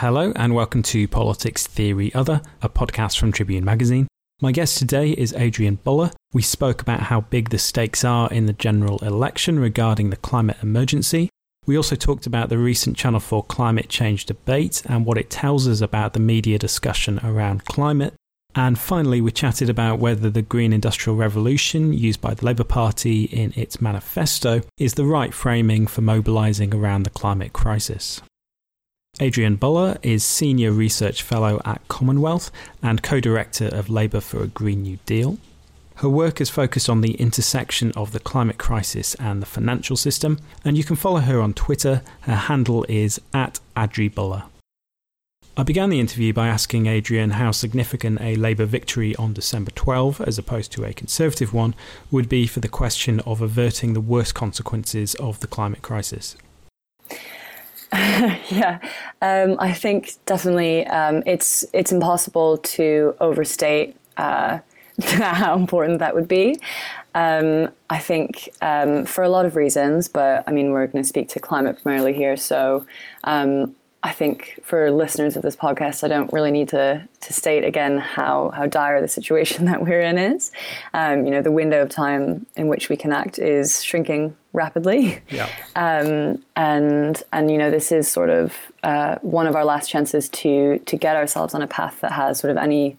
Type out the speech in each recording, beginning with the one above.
Hello, and welcome to Politics Theory Other, a podcast from Tribune Magazine. My guest today is Adrienne Buller. We spoke about how big the stakes are in the general election regarding the climate emergency. We also talked about the recent Channel 4 climate change debate and what it tells us about the media discussion around climate. And finally, we chatted about whether the Green Industrial Revolution used by the Labour Party in its manifesto is the right framing for mobilising around the climate crisis. Adrienne Buller is Senior Research Fellow at Common Wealth and co director of Labour for a Green New Deal. Her work is focused on the intersection of the climate crisis and the financial system, and you can follow her on Twitter. Her handle is at Adri Buller. I began the interview by asking Adrienne how significant a Labour victory on December 12, as opposed to a Conservative one, would be for the question of averting the worst consequences of the climate crisis. yeah, um, I think definitely um, it's it's impossible to overstate uh, how important that would be. Um, I think um, for a lot of reasons, but I mean we're going to speak to climate primarily here, so um, I think for listeners of this podcast, I don't really need to to state again how how dire the situation that we're in is. Um, you know, the window of time in which we can act is shrinking rapidly. Yeah. Um, and and you know, this is sort of uh, one of our last chances to to get ourselves on a path that has sort of any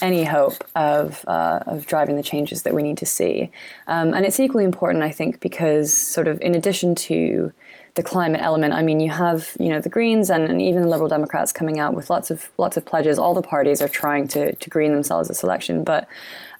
any hope of uh, of driving the changes that we need to see. Um, and it's equally important, I think, because sort of in addition to the climate element. I mean, you have you know the Greens and, and even the Liberal Democrats coming out with lots of lots of pledges. All the parties are trying to to green themselves this election, but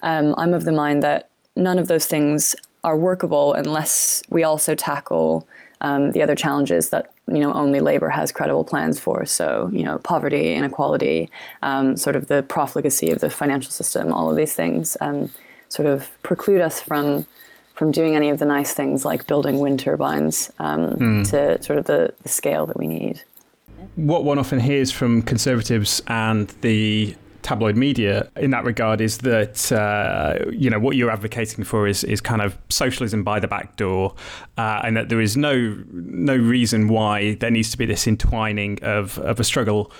um, I'm of the mind that none of those things are workable unless we also tackle um, the other challenges that you know only Labour has credible plans for. So you know poverty, inequality, um, sort of the profligacy of the financial system, all of these things um, sort of preclude us from from doing any of the nice things like building wind turbines um, mm. to sort of the, the scale that we need. What one often hears from conservatives and the tabloid media in that regard is that uh, you know what you're advocating for is is kind of socialism by the back door, uh, and that there is no no reason why there needs to be this entwining of of a struggle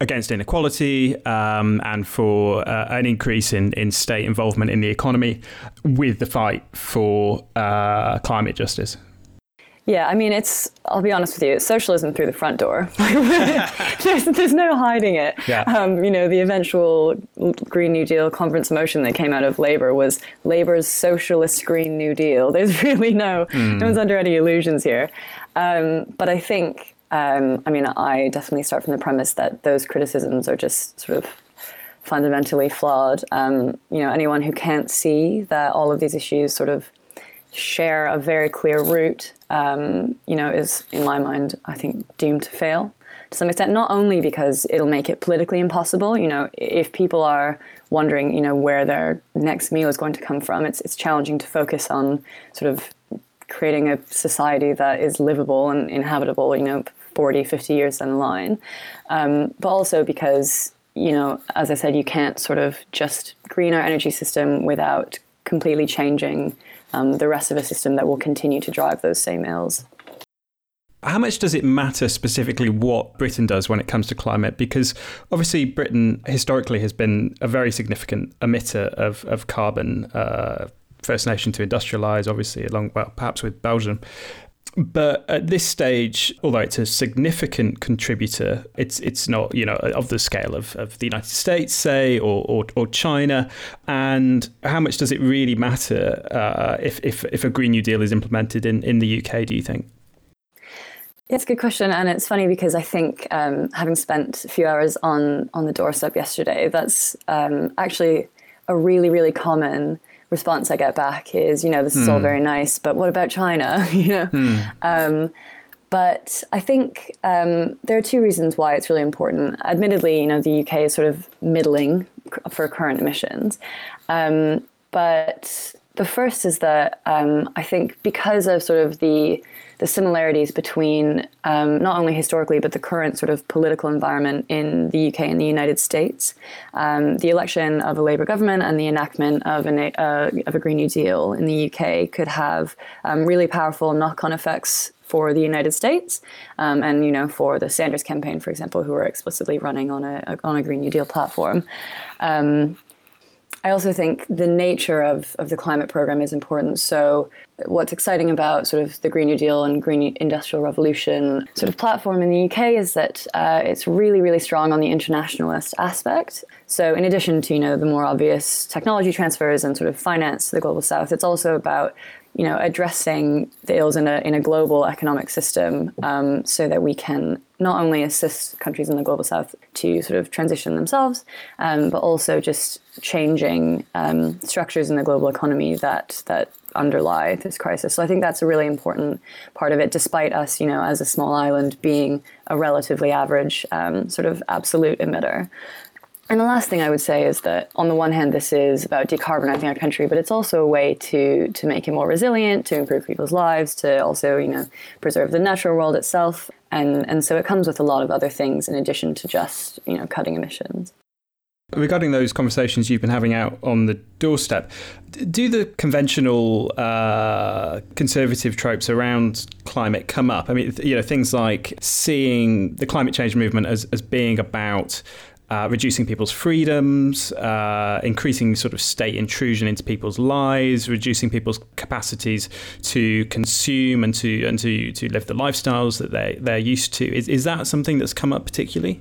against inequality um, and for uh, an increase in, in state involvement in the economy with the fight for uh, climate justice. Yeah, I mean, it's, I'll be honest with you, socialism through the front door. there's, there's, no hiding it. Yeah. Um, you know, the eventual Green New Deal conference motion that came out of Labour was Labour's socialist Green New Deal. There's really no, mm. no one's under any illusions here. Um, but I think um, I mean, I definitely start from the premise that those criticisms are just sort of fundamentally flawed. Um, you know, anyone who can't see that all of these issues sort of share a very clear root, um, you know, is in my mind, I think, doomed to fail to some extent. Not only because it'll make it politically impossible. You know, if people are wondering, you know, where their next meal is going to come from, it's it's challenging to focus on sort of creating a society that is livable and inhabitable, you know, 40, 50 years down the line. Um, but also because, you know, as I said, you can't sort of just green our energy system without completely changing um, the rest of a system that will continue to drive those same ills. How much does it matter specifically what Britain does when it comes to climate? Because obviously, Britain historically has been a very significant emitter of, of carbon. Uh, first nation to industrialize, obviously, along well, perhaps with Belgium. But at this stage, although it's a significant contributor, it's it's not you know of the scale of, of the United States, say, or, or, or China. And how much does it really matter uh, if, if if a Green New Deal is implemented in, in the UK? Do you think? It's a good question, and it's funny because I think um, having spent a few hours on on the doorstep yesterday, that's um, actually a really really common response I get back is, you know, this is mm. all hmm. very nice, but what about China? you know. Mm. Um, but I think um, there are two reasons why it's really important. Admittedly, you know, the UK is sort of middling for current emissions, um, but the first is that um, I think because of sort of the the similarities between um, not only historically but the current sort of political environment in the UK and the United States, um, the election of a Labour government and the enactment of, an, uh, of a Green New Deal in the UK could have um, really powerful knock-on effects for the United States, um, and you know for the Sanders campaign, for example, who are explicitly running on a on a Green New Deal platform. Um, I also think the nature of, of the climate program is important. So, what's exciting about sort of the Green New Deal and Green Industrial Revolution sort of platform in the UK is that uh, it's really, really strong on the internationalist aspect. So, in addition to you know the more obvious technology transfers and sort of finance to the global south, it's also about you know, addressing the ills in a, in a global economic system um, so that we can not only assist countries in the global south to sort of transition themselves, um, but also just changing um, structures in the global economy that that underlie this crisis. So I think that's a really important part of it, despite us, you know, as a small island being a relatively average um, sort of absolute emitter. And the last thing I would say is that on the one hand, this is about decarbonizing our country, but it's also a way to to make it more resilient, to improve people's lives, to also you know preserve the natural world itself, and and so it comes with a lot of other things in addition to just you know cutting emissions. Regarding those conversations you've been having out on the doorstep, do the conventional uh, conservative tropes around climate come up? I mean, you know, things like seeing the climate change movement as, as being about uh, reducing people's freedoms, uh, increasing sort of state intrusion into people's lives, reducing people's capacities to consume and to and to, to live the lifestyles that they they're used to. Is is that something that's come up particularly?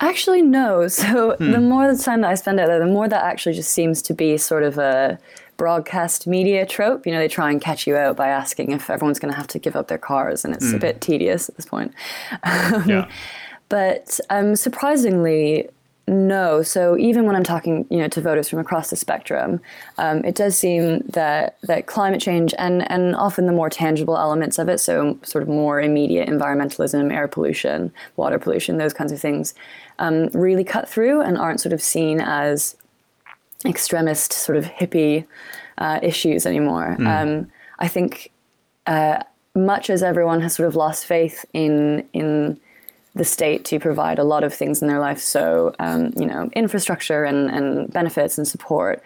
Actually, no. So hmm. the more the time that I spend out there, the more that actually just seems to be sort of a broadcast media trope. You know, they try and catch you out by asking if everyone's going to have to give up their cars, and it's a hmm. bit tedious at this point. Um, yeah. But um, surprisingly, no. So even when I'm talking, you know, to voters from across the spectrum, um, it does seem that that climate change and and often the more tangible elements of it, so sort of more immediate environmentalism, air pollution, water pollution, those kinds of things, um, really cut through and aren't sort of seen as extremist sort of hippie uh, issues anymore. Mm. I think uh, much as everyone has sort of lost faith in in the state to provide a lot of things in their life. So, um, you know, infrastructure and, and benefits and support.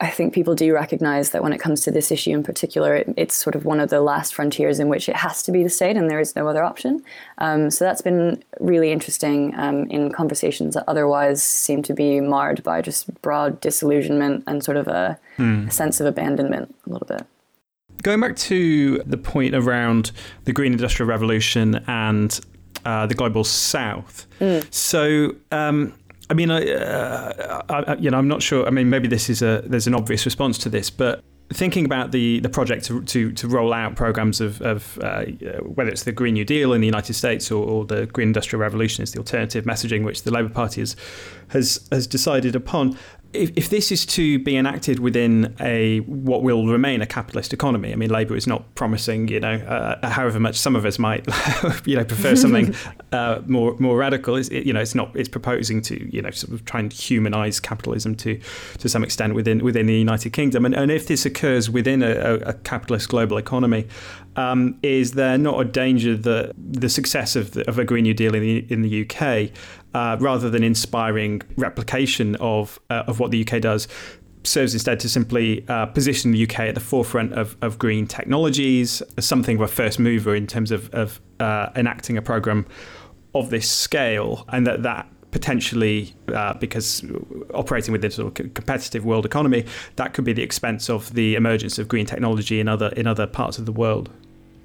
I think people do recognize that when it comes to this issue in particular, it, it's sort of one of the last frontiers in which it has to be the state and there is no other option. Um, so that's been really interesting um, in conversations that otherwise seem to be marred by just broad disillusionment and sort of a, mm. a sense of abandonment a little bit. Going back to the point around the green industrial revolution and uh, the global south. Mm. So. Um, I mean, I, uh, I, you know, I'm not sure. I mean, maybe this is a there's an obvious response to this, but thinking about the, the project to, to, to roll out programs of, of uh, whether it's the Green New Deal in the United States or, or, the Green Industrial Revolution is the alternative messaging which the Labour Party has has, has decided upon if, if this is to be enacted within a what will remain a capitalist economy, I mean, Labour is not promising, you know, uh, however much some of us might, you know, prefer something uh, more more radical. It's, it, you know, it's not. It's proposing to, you know, sort of try and humanise capitalism to to some extent within within the United Kingdom. And, and if this occurs within a, a capitalist global economy, um, is there not a danger that the success of, the, of a Green New Deal in the, in the UK, uh, rather than inspiring replication of, uh, of what the UK does, serves instead to simply uh, position the UK at the forefront of, of green technologies, as something of a first mover in terms of, of uh, enacting a program of this scale, and that that potentially, uh, because operating within sort of competitive world economy, that could be the expense of the emergence of green technology in other in other parts of the world.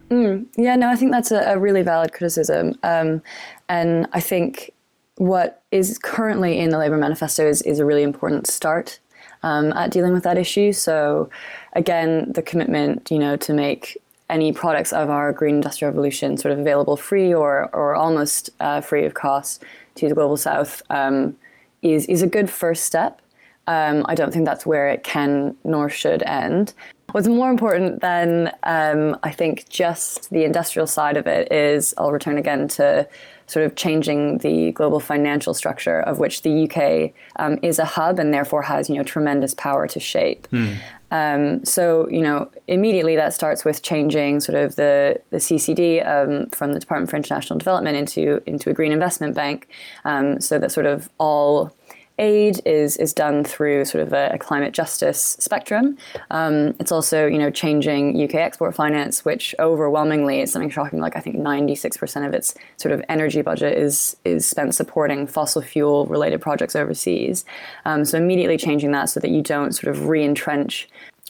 Mm, yeah, no, I think that's a, a really valid criticism, um, and I think what is currently in the Labour Manifesto is, is a really important start um, at dealing with that issue. So, again, the commitment, you know, to make any products of our green industrial revolution sort of available free or or almost uh, free of cost to the global south um, is is a good first step. Um, I don't think that's where it can nor should end. What's more important than um, I think just the industrial side of it is I'll return again to sort of changing the global financial structure of which the UK um, is a hub and therefore has you know tremendous power to shape. Mm. Um, so you know immediately that starts with changing sort of the the CDC um, from the Department for International Development into into a green investment bank, um, so that sort of all aid is is done through sort of a, a climate justice spectrum. Um, it's also you know changing UK export finance, which overwhelmingly is something shocking. Like I think 96% of its sort of energy budget is is spent supporting fossil fuel related projects overseas. Um, so immediately changing that so that you don't sort of re-entrench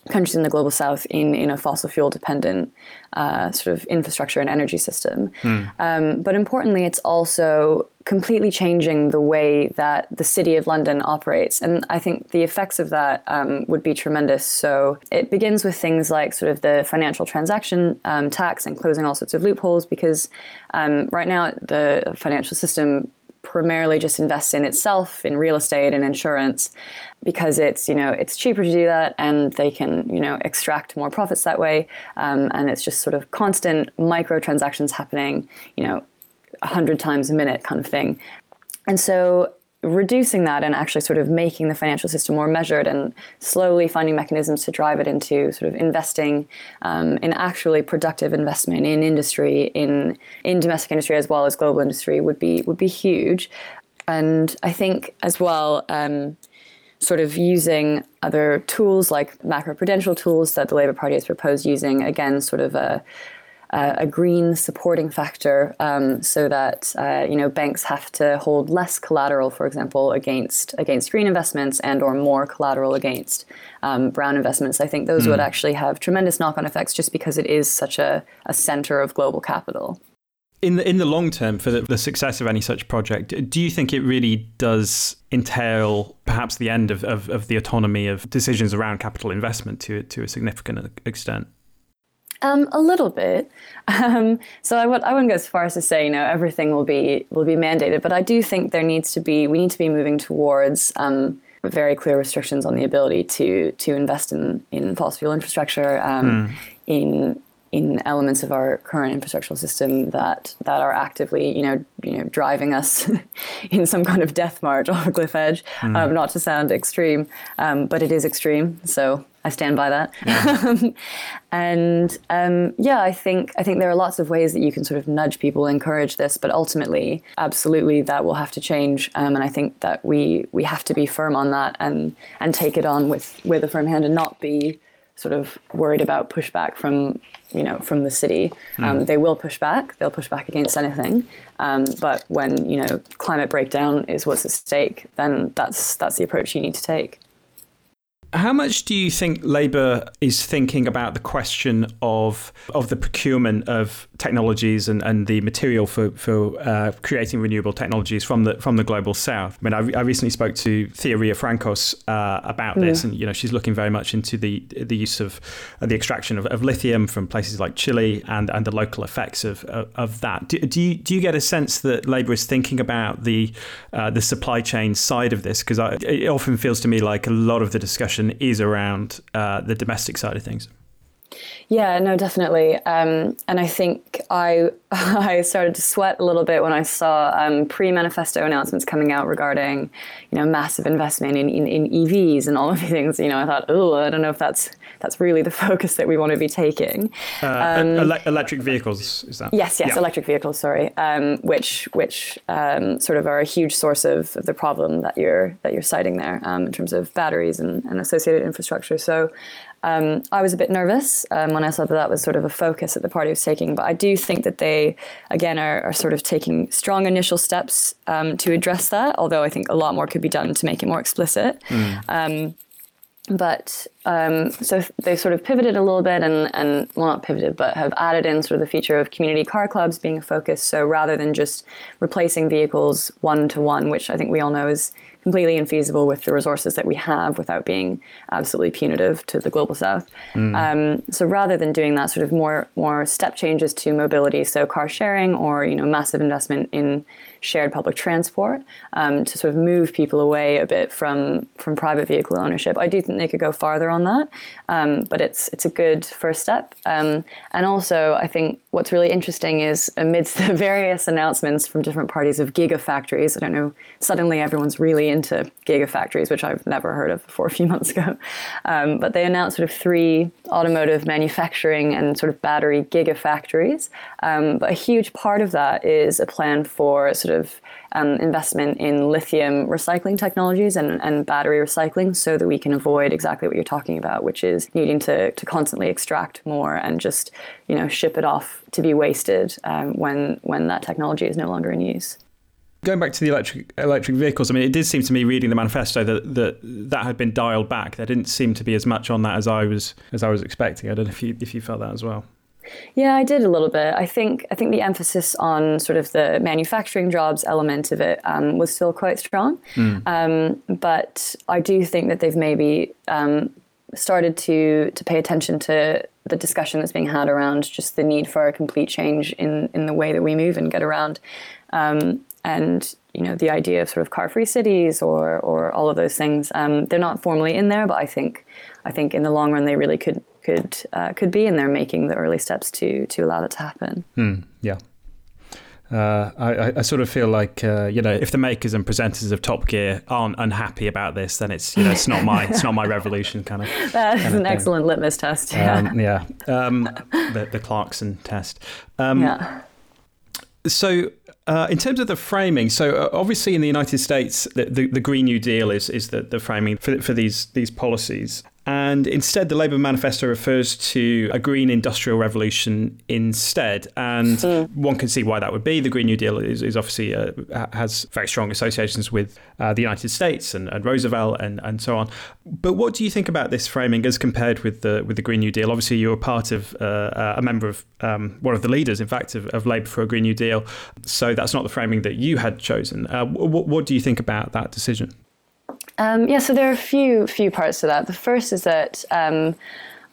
countries in the global south in, in a fossil fuel dependent uh, sort of infrastructure and energy system. Mm. Um, but importantly, it's also completely changing the way that the city of London operates. And I think the effects of that um, would be tremendous. So it begins with things like sort of the financial transaction um, tax and closing all sorts of loopholes because um, right now the financial system primarily just invests in itself in real estate and insurance because it's you know it's cheaper to do that and they can you know extract more profits that way. Um, and it's just sort of constant micro transactions happening you know a hundred times a minute kind of thing. And so reducing that and actually sort of making the financial system more measured and slowly finding mechanisms to drive it into sort of investing um, in actually productive investment in industry in in domestic industry as well as global industry would be would be huge. And I think as well um, sort of using other tools like macroprudential tools that the Labour Party has proposed using again sort of a uh, a green supporting factor um, so that uh, you know banks have to hold less collateral, for example, against against green investments and or more collateral against um, brown investments. I think those mm. would actually have tremendous knock-on effects just because it is such a, a center of global capital. In the in the long term, for the, the, success of any such project, do you think it really does entail perhaps the end of, of, of the autonomy of decisions around capital investment to to a significant extent? Um, a little bit. Um, so I w- I wouldn't go as far as to say, you know, everything will be will be mandated, but I do think there needs to be we need to be moving towards um, very clear restrictions on the ability to to invest in in fossil fuel infrastructure, mm. in in elements of our current infrastructural system that that are actively, you know, you know, driving us in some kind of death march off a cliff edge. Mm. Um, not to sound extreme, um, but it is extreme. So I stand by that. Yeah. and um, yeah, I think I think there are lots of ways that you can sort of nudge people, encourage this, but ultimately, absolutely, that will have to change. Um, and I think that we we have to be firm on that and and take it on with with a firm hand and not be sort of worried about pushback from you know from the city. Mm. Um, they will push back. They'll push back against anything. Um, but when you know climate breakdown is what's at stake, then that's that's the approach you need to take. How much do you think Labour is thinking about the question of of the procurement of technologies and, and the material for for uh, creating renewable technologies from the from the global south? I mean, I, I recently spoke to Thea Riofrancos uh, about yeah. this, and you know, she's looking very much into the the use of uh, the extraction of, of, lithium from places like Chile and, and the local effects of of, of that. Do, do, you do you get a sense that Labour is thinking about the uh, the supply chain side of this? Because it often feels to me like a lot of the discussion is around uh, the domestic side of things. Yeah, no, definitely. Um, and I think I I started to sweat a little bit when I saw um, pre-manifesto announcements coming out regarding, you know, massive investment in, in, in, EVs and all of these things. You know, I thought, oh, I don't know if that's that's really the focus that we want to be taking. Uh, um, ele- electric vehicles is that? Yes, yes, yeah. electric vehicles. Sorry, um, which which um, sort of are a huge source of, of, the problem that you're that you're citing there um, in terms of batteries and, and associated infrastructure. So um, I was a bit nervous um, when I saw that that was sort of a focus that the party was taking, but I do think that they, again, are, are sort of taking strong initial steps um, to address that. Although I think a lot more could be done to make it more explicit. Mm. But um, so they've sort of pivoted a little bit, and and well, not pivoted, but have added in sort of the feature of community car clubs being a focus. So rather than just replacing vehicles one to one, which I think we all know is completely infeasible with the resources that we have without being absolutely punitive to the global south. Mm. Um, so rather than doing that sort of more more step changes to mobility, so car sharing or you know massive investment in shared public transport um, to sort of move people away a bit from from private vehicle ownership. I do think they could go farther on that, um, but it's it's a good first step. Um, and also, I think what's really interesting is amidst the various announcements from different parties of gigafactories. I don't know. Suddenly, everyone's really into gigafactories, which I've never heard of before a few months ago. Um, but they announced sort of three automotive manufacturing and sort of battery gigafactories. Um, but a huge part of that is a plan for sort of um, investment in lithium recycling technologies and, and battery recycling so that we can avoid exactly what you're talking about, which is needing to, to constantly extract more and just you know ship it off to be wasted um, when when that technology is no longer in use. Going back to the electric electric vehicles, I mean, it did seem to me reading the manifesto that that that had been dialed back. There didn't seem to be as much on that as I was as I was expecting. I don't know if you if you felt that as well. Yeah, I did a little bit. I think I think the emphasis on sort of the manufacturing jobs element of it um, was still quite strong, mm. um, but I do think that they've maybe um, started to to pay attention to the discussion that's being had around just the need for a complete change in in the way that we move and get around. Um, and you know the idea of sort of car-free cities or or all of those things. Um, they're not formally in there, but I think I think in the long run they really could could uh, could be, and they're making the early steps to to allow that to happen. Mm, yeah. Uh, I, I, sort of feel like uh, you know if the makers and presenters of Top Gear aren't unhappy about this, then it's you know it's not my it's not my revolution kind of. That is an excellent litmus test. Yeah, um, yeah. Um, the, the Clarkson test. Um, yeah. So uh, in terms of the framing, so uh, obviously in the United States, the, the, the, Green New Deal is, is the, the framing for, for these, these policies. And instead, the Labour manifesto refers to a green industrial revolution instead. And mm. one can see why that would be. The Green New Deal is, is obviously uh, has very strong associations with uh, the United States and, and, Roosevelt and, and so on. But what do you think about this framing as compared with the with the Green New Deal? Obviously, you were part of uh, a member of um, one of the leaders, in fact, of, of, Labour for a Green New Deal. So that's not the framing that you had chosen. Uh, what, what do you think about that decision? Um, yeah, so there are a few few parts to that. The first is that um,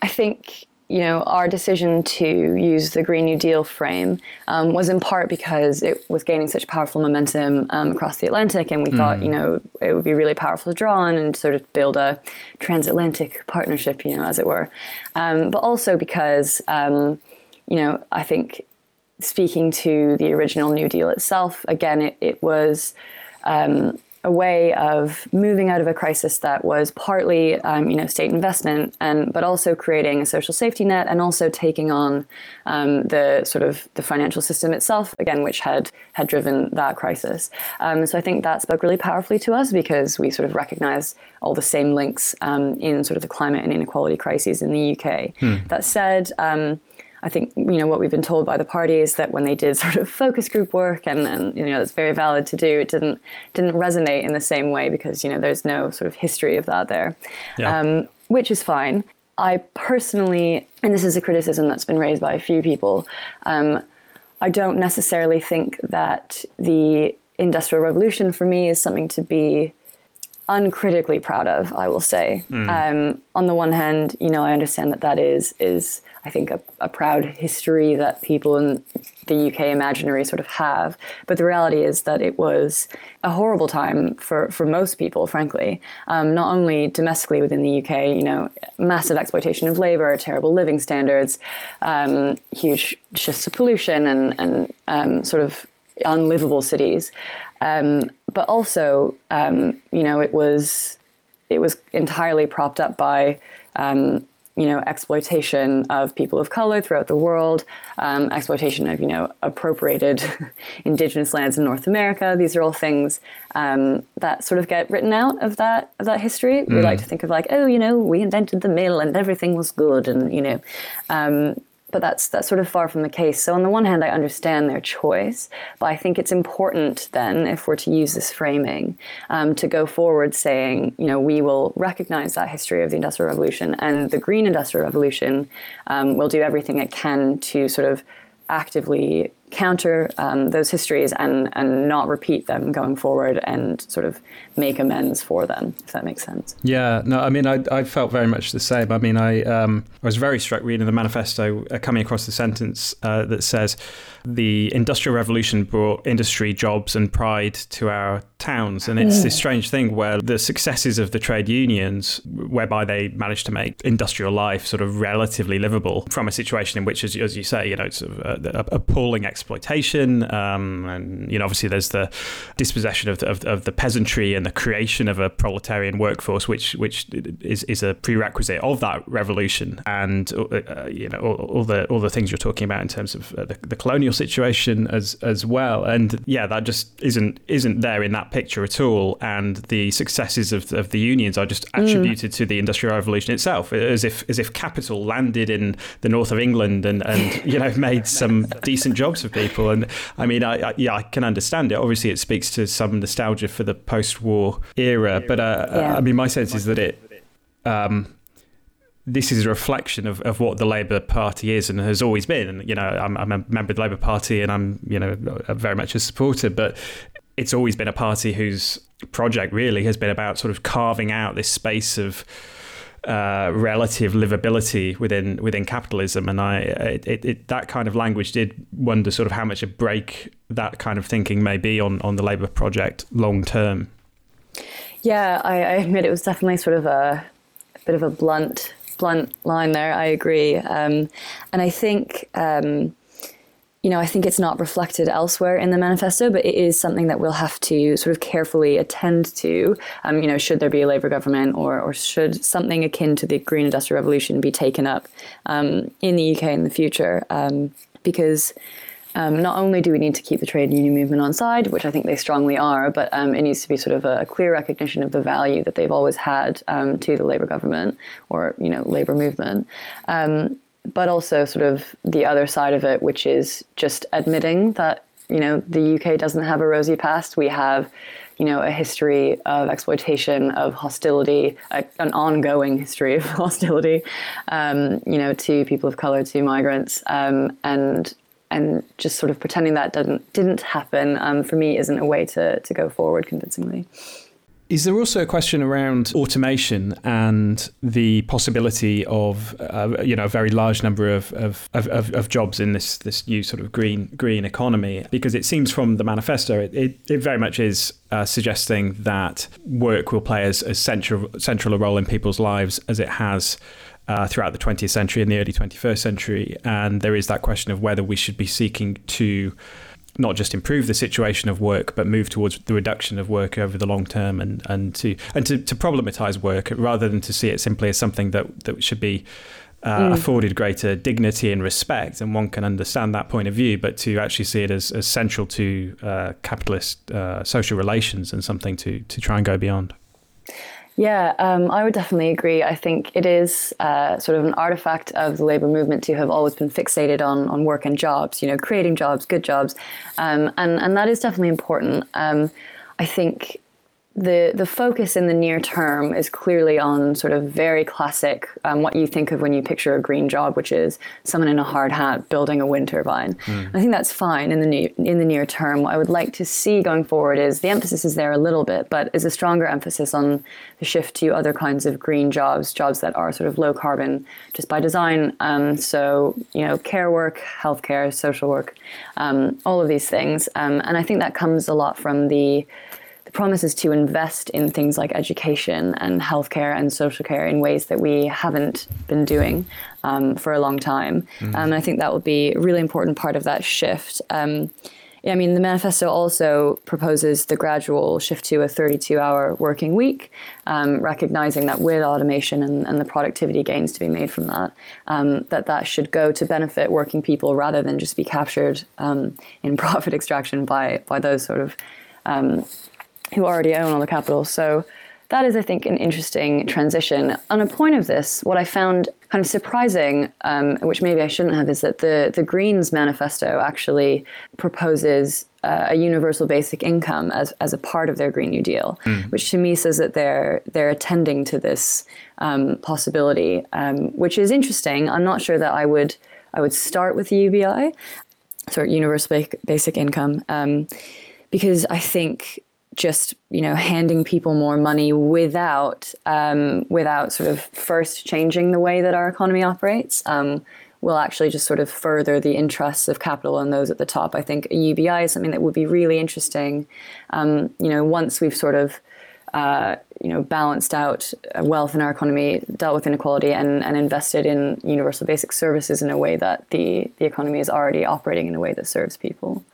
I think you know our decision to use the Green New Deal frame um, was in part because it was gaining such powerful momentum um, across the Atlantic, and we mm. thought you know it would be really powerful to draw on and sort of build a transatlantic partnership, you know, as it were. Um, but also because um, you know I think speaking to the original New Deal itself, again, it, it was. Um, a way of moving out of a crisis that was partly, um, you know, state investment, and but also creating a social safety net, and also taking on um, the sort of the financial system itself again, which had had driven that crisis. Um, so I think that spoke really powerfully to us because we sort of recognize all the same links um, in sort of the climate and inequality crises in the UK. Hmm. That said. I think you know what we've been told by the party is that when they did sort of focus group work, and, and you know it's very valid to do, it didn't didn't resonate in the same way because you know there's no sort of history of that there, yeah. um, which is fine. I personally, and this is a criticism that's been raised by a few people, um, I don't necessarily think that the Industrial Revolution for me is something to be uncritically proud of. I will say. Mm. Um, on the one hand, you know, I understand that that is is I think, a, a, proud history that people in the UK imaginary sort of have. But the reality is that it was a horrible time for, for most people, frankly, um, not only domestically within the UK, you know, massive exploitation of labor, terrible living standards, um, huge shifts to pollution, and, and um, sort of unlivable cities. Um, but also, um, you know, it was it was entirely propped up by um, you know, exploitation of people of color throughout the world, um, exploitation of, you know, appropriated indigenous lands in North America. These are all things um, that sort of get written out of that of that history. Mm. We like to think of like, oh, you know, we invented the mill and everything was good, and you know, um, but that's that's sort of far from the case. So on the one hand, I understand their choice, but I think it's important then, if we're to use this framing, um, to go forward saying, you know, we will recognize that history of the Industrial Revolution and the Green Industrial Revolution um, will do everything it can to sort of actively counter um, those histories and, and not repeat them going forward and sort of make amends for them, if that makes sense. Yeah, no, I mean, I, I felt very much the same. I mean, I, um, I was very struck reading the manifesto, uh, coming across the sentence uh, that says, the Industrial Revolution brought industry, jobs, and pride to our towns. And it's this strange thing where the successes of the trade unions, whereby they managed to make industrial life sort of relatively livable from a situation in which, as, as you say, you know, it's sort of, uh, appalling exploitation, um, and you know obviously there's the dispossession of the, of, of, the peasantry and the creation of a proletarian workforce, which which is, is a prerequisite of that revolution, and uh, you know all, all, the all the things you're talking about in terms of uh, the, the colonial situation as as well, and yeah, that just isn't isn't there in that picture at all, and the successes of, of the unions are just mm. attributed mm. to the industrial revolution itself, as if as if capital landed in the north of England and and you know made some decent jobs for people. And I mean, I, I, yeah, I can understand it. Obviously, it speaks to some nostalgia for the post-war era, but uh, yeah. I mean, my sense is that it. Um, this is a reflection of, of what the Labour Party is and has always been. And, you know, I'm, I'm a member of the Labour Party and I'm, you know, very much a supporter, but it's always been a party whose project really has been about sort of carving out this space of uh, relative livability within within capitalism, and I it, it, that kind of language did wonder sort of how much a break that kind of thinking may be on on the Labour project long term. Yeah, I, I, admit it was definitely sort of a, a, bit of a blunt blunt line there. I agree, um, and I think. Um, you know, I think it's not reflected elsewhere in the manifesto, but it is something that we'll have to sort of carefully attend to. Um, you know, should there be a Labour government or, or should something akin to the Green Industrial Revolution be taken up um, in the UK in the future? Um, because um, not only do we need to keep the trade union movement on side, which I think they strongly are, but um, it needs to be sort of a, clear recognition of the value that they've always had um, to the Labour government or, you know, Labour movement. Um, but also sort of the other side of it, which is just admitting that you know the UK doesn't have a rosy past. We have you know a history of exploitation, of hostility, a, an ongoing history of hostility, um, you know, to people of color, to migrants, um, and and just sort of pretending that didn't didn't happen um, for me isn't a way to to go forward convincingly. Is there also a question around automation and the possibility of uh, you know a very large number of, of, of, of, jobs in this this new sort of green green economy? Because it seems from the manifesto it, it, it very much is uh, suggesting that work will play as, as central central a role in people's lives as it has uh, throughout the 20th century and the early 21st century. And there is that question of whether we should be seeking to not just improve the situation of work, but move towards the reduction of work over the long term, and, and to and to, to problematize work rather than to see it simply as something that that should be uh, mm. afforded greater dignity and respect, and one can understand that point of view, but to actually see it as, as central to uh, capitalist uh, social relations and something to to try and go beyond. Yeah, um, I would definitely agree. I think it is uh, sort of an artifact of the labor movement to have always been fixated on on work and jobs. You know, creating jobs, good jobs, um, and and that is definitely important. Um, I think the the focus in the near term is clearly on sort of very classic um, what you think of when you picture a green job, which is someone in a hard hat building a wind turbine. Mm. I think that's fine in the near, in the near term. What I would like to see going forward is the emphasis is there a little bit, but is a stronger emphasis on the shift to other kinds of green jobs, jobs that are sort of low carbon just by design. Um, so you know, care work, healthcare, social work, um, all of these things, um, and I think that comes a lot from the promises to invest in things like education and healthcare and social care in ways that we haven't been doing um, for a long time. Mm. Um, and I think that will be a really important part of that shift. Um, I mean, the manifesto also proposes the gradual shift to a 32 hour working week, um, recognizing that with automation and, and, the productivity gains to be made from that, um, that that should go to benefit working people rather than just be captured um, in profit extraction by, by those sort of um, who already own all the capital. So that is, I think, an interesting transition. On a point of this, what I found kind of surprising, um, which maybe I shouldn't have, is that the, the Greens manifesto actually proposes uh, a universal basic income as, as a part of their Green New Deal, mm. which to me says that they're they're attending to this um, possibility, um, which is interesting. I'm not sure that I would I would start with the UBI, sort of universal basic income, um, because I think just you know handing people more money without um, without sort of first changing the way that our economy operates um, will actually just sort of further the interests of capital and those at the top. I think a UBI is something that would be really interesting. Um, you know, once we've sort of uh, you know, balanced out wealth in our economy, dealt with inequality, and, and invested in universal basic services in a way that the, the economy is already operating in a way that serves people.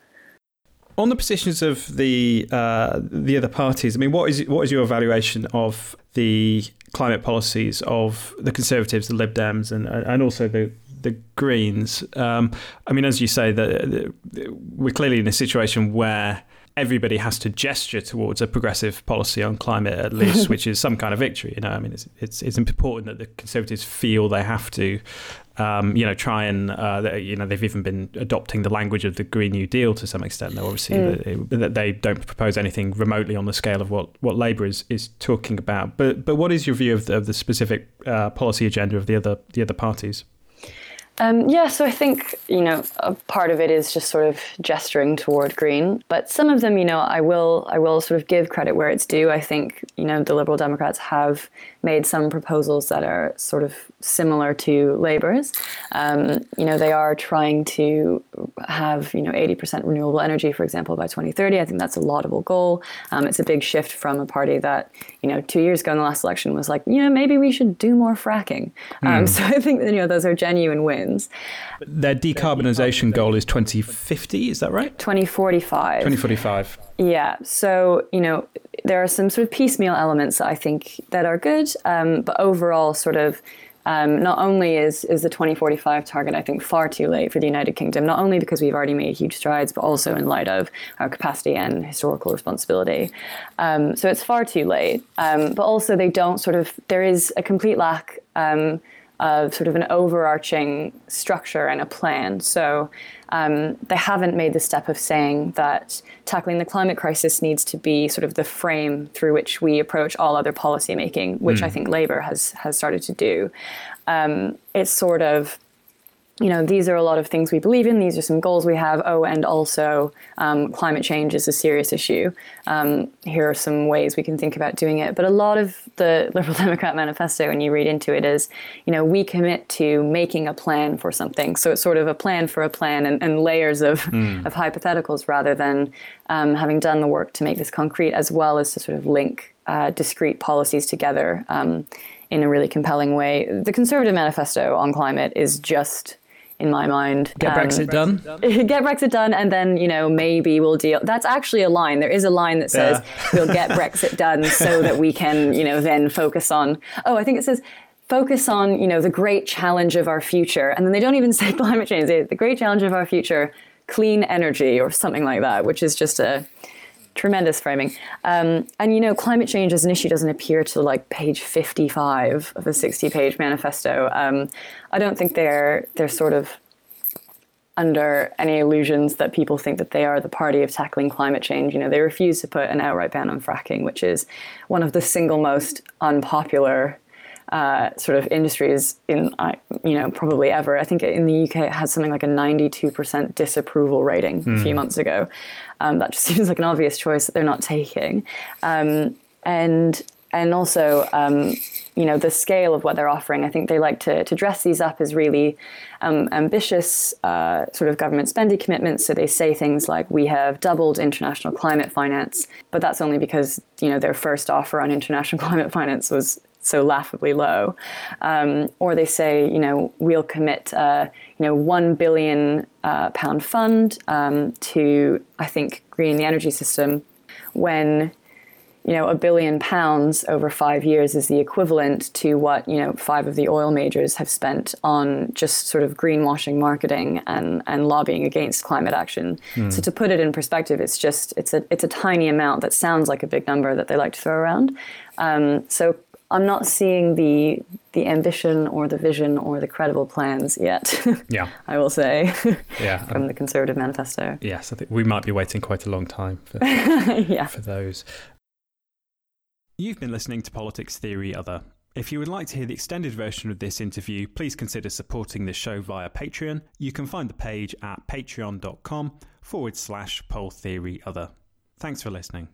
On the positions of the uh, the other parties, I mean, what is what is your evaluation of the climate policies of the Conservatives, the Lib Dems, and and also the the Greens? Um, I mean, as you say, that we're clearly in a situation where everybody has to gesture towards a progressive policy on climate at least, which is some kind of victory. You know, I mean, it's it's, it's important that the Conservatives feel they have to, um, you know, try and uh, you know they've even been adopting the language of the Green New Deal to some extent. Though obviously mm. that they don't propose anything remotely on the scale of what what Labour is is talking about. But but what is your view of the, of the specific uh, policy agenda of the other the other parties? Um, yeah, so I think you know a part of it is just sort of gesturing toward green, but some of them, you know, I will I will sort of give credit where it's due. I think you know the Liberal Democrats have made some proposals that are sort of similar to Labour's. Um, you know, they are trying to have you know 80% renewable energy, for example, by 2030. I think that's a laudable goal. Um, it's a big shift from a party that you know two years ago in the last election was like, you know, maybe we should do more fracking. Mm. So I think that, you know those are genuine wins. Their decarbonisation goal is 2050. Is that right? 2045. 2045. Yeah. So, you know, there are some sort of piecemeal elements I think that are good, um, but overall, sort of. Um, not only is, is the 2045 target, I think, far too late for the United Kingdom, not only because we've already made huge strides, but also in light of our capacity and historical responsibility. Um, so it's far too late. Um, but also, they don't sort of, there is a complete lack um, of sort of an overarching structure and a plan. So um, they haven't made the step of saying that tackling the climate crisis needs to be sort of the frame through which we approach all other policymaking, which mm. I think Labour has has started to do. Um, it's sort of you know, these are a lot of things we believe in. These are some goals we have. Oh, and also um, climate change is a serious issue. Um, here are some ways we can think about doing it. But a lot of the Liberal Democrat manifesto, when you read into it, is, you know, we commit to making a plan for something. So it's sort of a plan for a plan and, and layers of, mm. of hypotheticals rather than um, having done the work to make this concrete, as well as to sort of link uh, discrete policies together um, in a really compelling way. The Conservative manifesto on climate is just in my mind. Get um, Brexit done. get Brexit done, and then you know maybe we'll deal. That's actually a line. There is a line that says yeah. we'll get Brexit done so that we can you know then focus on. Oh, I think it says focus on you know the great challenge of our future, and then they don't even say climate change. They, the great challenge of our future, clean energy or something like that, which is just a tremendous framing. Um, and you know, climate change as an issue doesn't appear to like page 55 of a 60-page manifesto. Um, I don't think they're they're sort of under any illusions that people think that they are the party of tackling climate change. You know, they refuse to put an outright ban on fracking, which is one of the single most unpopular uh, sort of industries in, you know, probably ever. I think in the UK it had something like a 92% disapproval rating mm. a few hmm. months ago. Um, that just seems like an obvious choice that they're not taking. Um, and and also, um, you know, the scale of what they're offering. I think they like to, to dress these up as really um, ambitious uh, sort of government spending commitments. So they say things like, "We have doubled international climate finance," but that's only because you know their first offer on international climate finance was so laughably low. Um, or they say, you know, we'll commit, uh, you know, one billion uh, pound fund um, to, I think, green the energy system, when you know a billion pounds over five years is the equivalent to what you know five of the oil majors have spent on just sort of greenwashing marketing and and lobbying against climate action. Mm. So to put it in perspective, it's just it's a it's a tiny amount that sounds like a big number that they like to throw around. Um, so I'm not seeing the the ambition or the vision or the credible plans yet. Yeah, I will say. Yeah, from um, the Conservative Manifesto. Yes, I think we might be waiting quite a long time for yeah. for those. You've been listening to Politics Theory Other. If you would like to hear the extended version of this interview, please consider supporting the show via Patreon. You can find the page at patreon.com forward slash poll theory other. Thanks for listening.